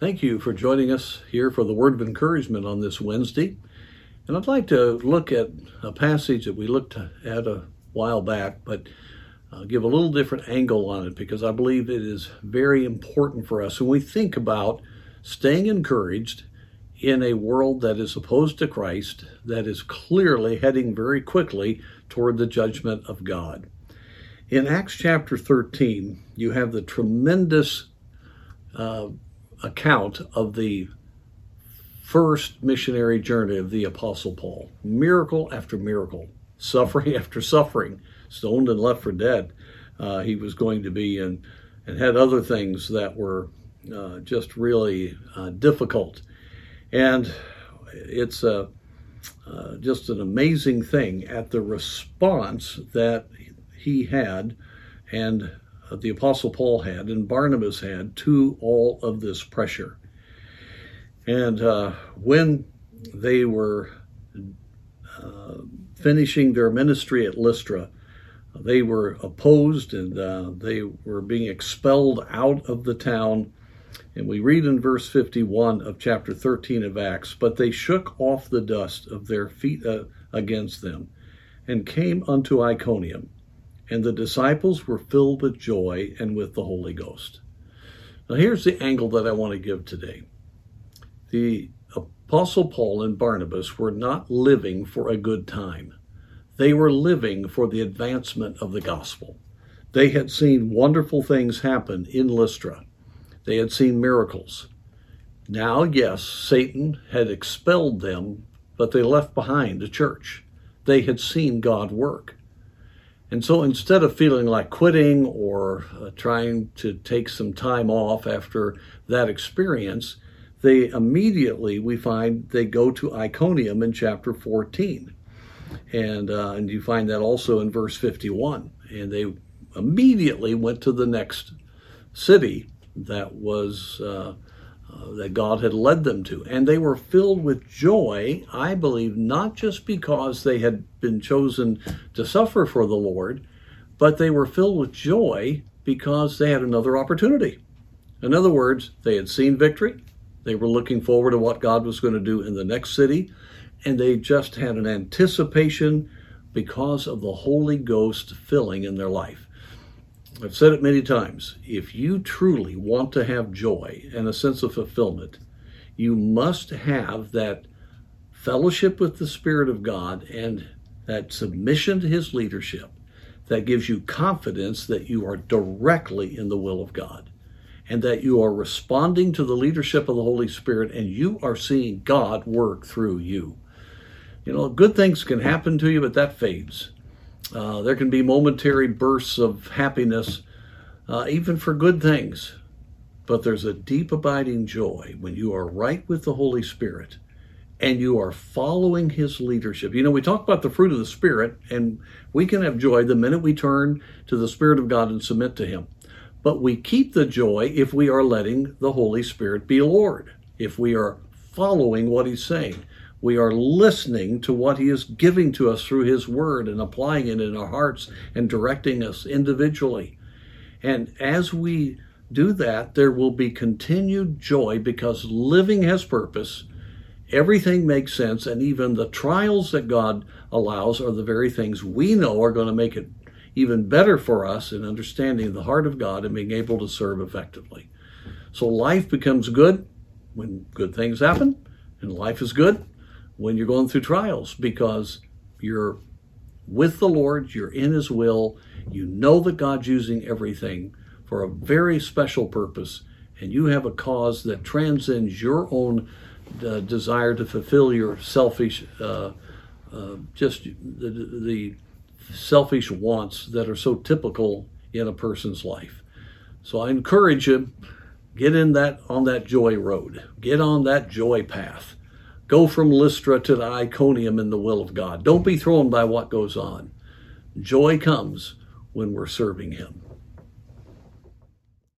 Thank you for joining us here for the word of encouragement on this Wednesday. And I'd like to look at a passage that we looked at a while back, but uh, give a little different angle on it because I believe it is very important for us when we think about staying encouraged in a world that is opposed to Christ, that is clearly heading very quickly toward the judgment of God. In Acts chapter 13, you have the tremendous uh, account of the first missionary journey of the Apostle Paul. Miracle after miracle, suffering after suffering, stoned and left for dead. Uh, he was going to be and and had other things that were uh, just really uh, difficult. And it's a, uh, just an amazing thing at the response that he had and the Apostle Paul had and Barnabas had to all of this pressure. And uh, when they were uh, finishing their ministry at Lystra, they were opposed and uh, they were being expelled out of the town. And we read in verse 51 of chapter 13 of Acts, but they shook off the dust of their feet uh, against them and came unto Iconium and the disciples were filled with joy and with the Holy Ghost. Now, here's the angle that I want to give today. The Apostle Paul and Barnabas were not living for a good time, they were living for the advancement of the gospel. They had seen wonderful things happen in Lystra, they had seen miracles. Now, yes, Satan had expelled them, but they left behind a church. They had seen God work. And so instead of feeling like quitting or uh, trying to take some time off after that experience, they immediately, we find, they go to Iconium in chapter 14. And, uh, and you find that also in verse 51. And they immediately went to the next city that was uh, uh, that God had led them to. And they were filled with joy, I believe, not just because they had been chosen to suffer for the Lord, but they were filled with joy because they had another opportunity. In other words, they had seen victory, they were looking forward to what God was going to do in the next city, and they just had an anticipation because of the Holy Ghost filling in their life. I've said it many times. If you truly want to have joy and a sense of fulfillment, you must have that fellowship with the Spirit of God and that submission to His leadership that gives you confidence that you are directly in the will of God and that you are responding to the leadership of the Holy Spirit and you are seeing God work through you. You know, good things can happen to you, but that fades. Uh, there can be momentary bursts of happiness, uh, even for good things. But there's a deep abiding joy when you are right with the Holy Spirit and you are following His leadership. You know, we talk about the fruit of the Spirit, and we can have joy the minute we turn to the Spirit of God and submit to Him. But we keep the joy if we are letting the Holy Spirit be Lord, if we are following what He's saying we are listening to what He is giving to us through His Word and applying it in our hearts and directing us individually. And as we do that, there will be continued joy because living has purpose. Everything makes sense, and even the trials that God allows are the very things we know are going to make it even better for us in understanding the heart of God and being able to serve effectively. So life becomes good when good things happen, and life is good when you're going through trials because you're with the Lord, you're in His will, you know that God's using everything for a very special purpose, and you have a cause that transcends your own uh, desire to fulfill your selfish, uh, uh, just the, the selfish wants that are so typical in a person's life. So I encourage you, get in that on that joy road, get on that joy path Go from Lystra to the Iconium in the will of God. Don't be thrown by what goes on. Joy comes when we're serving Him.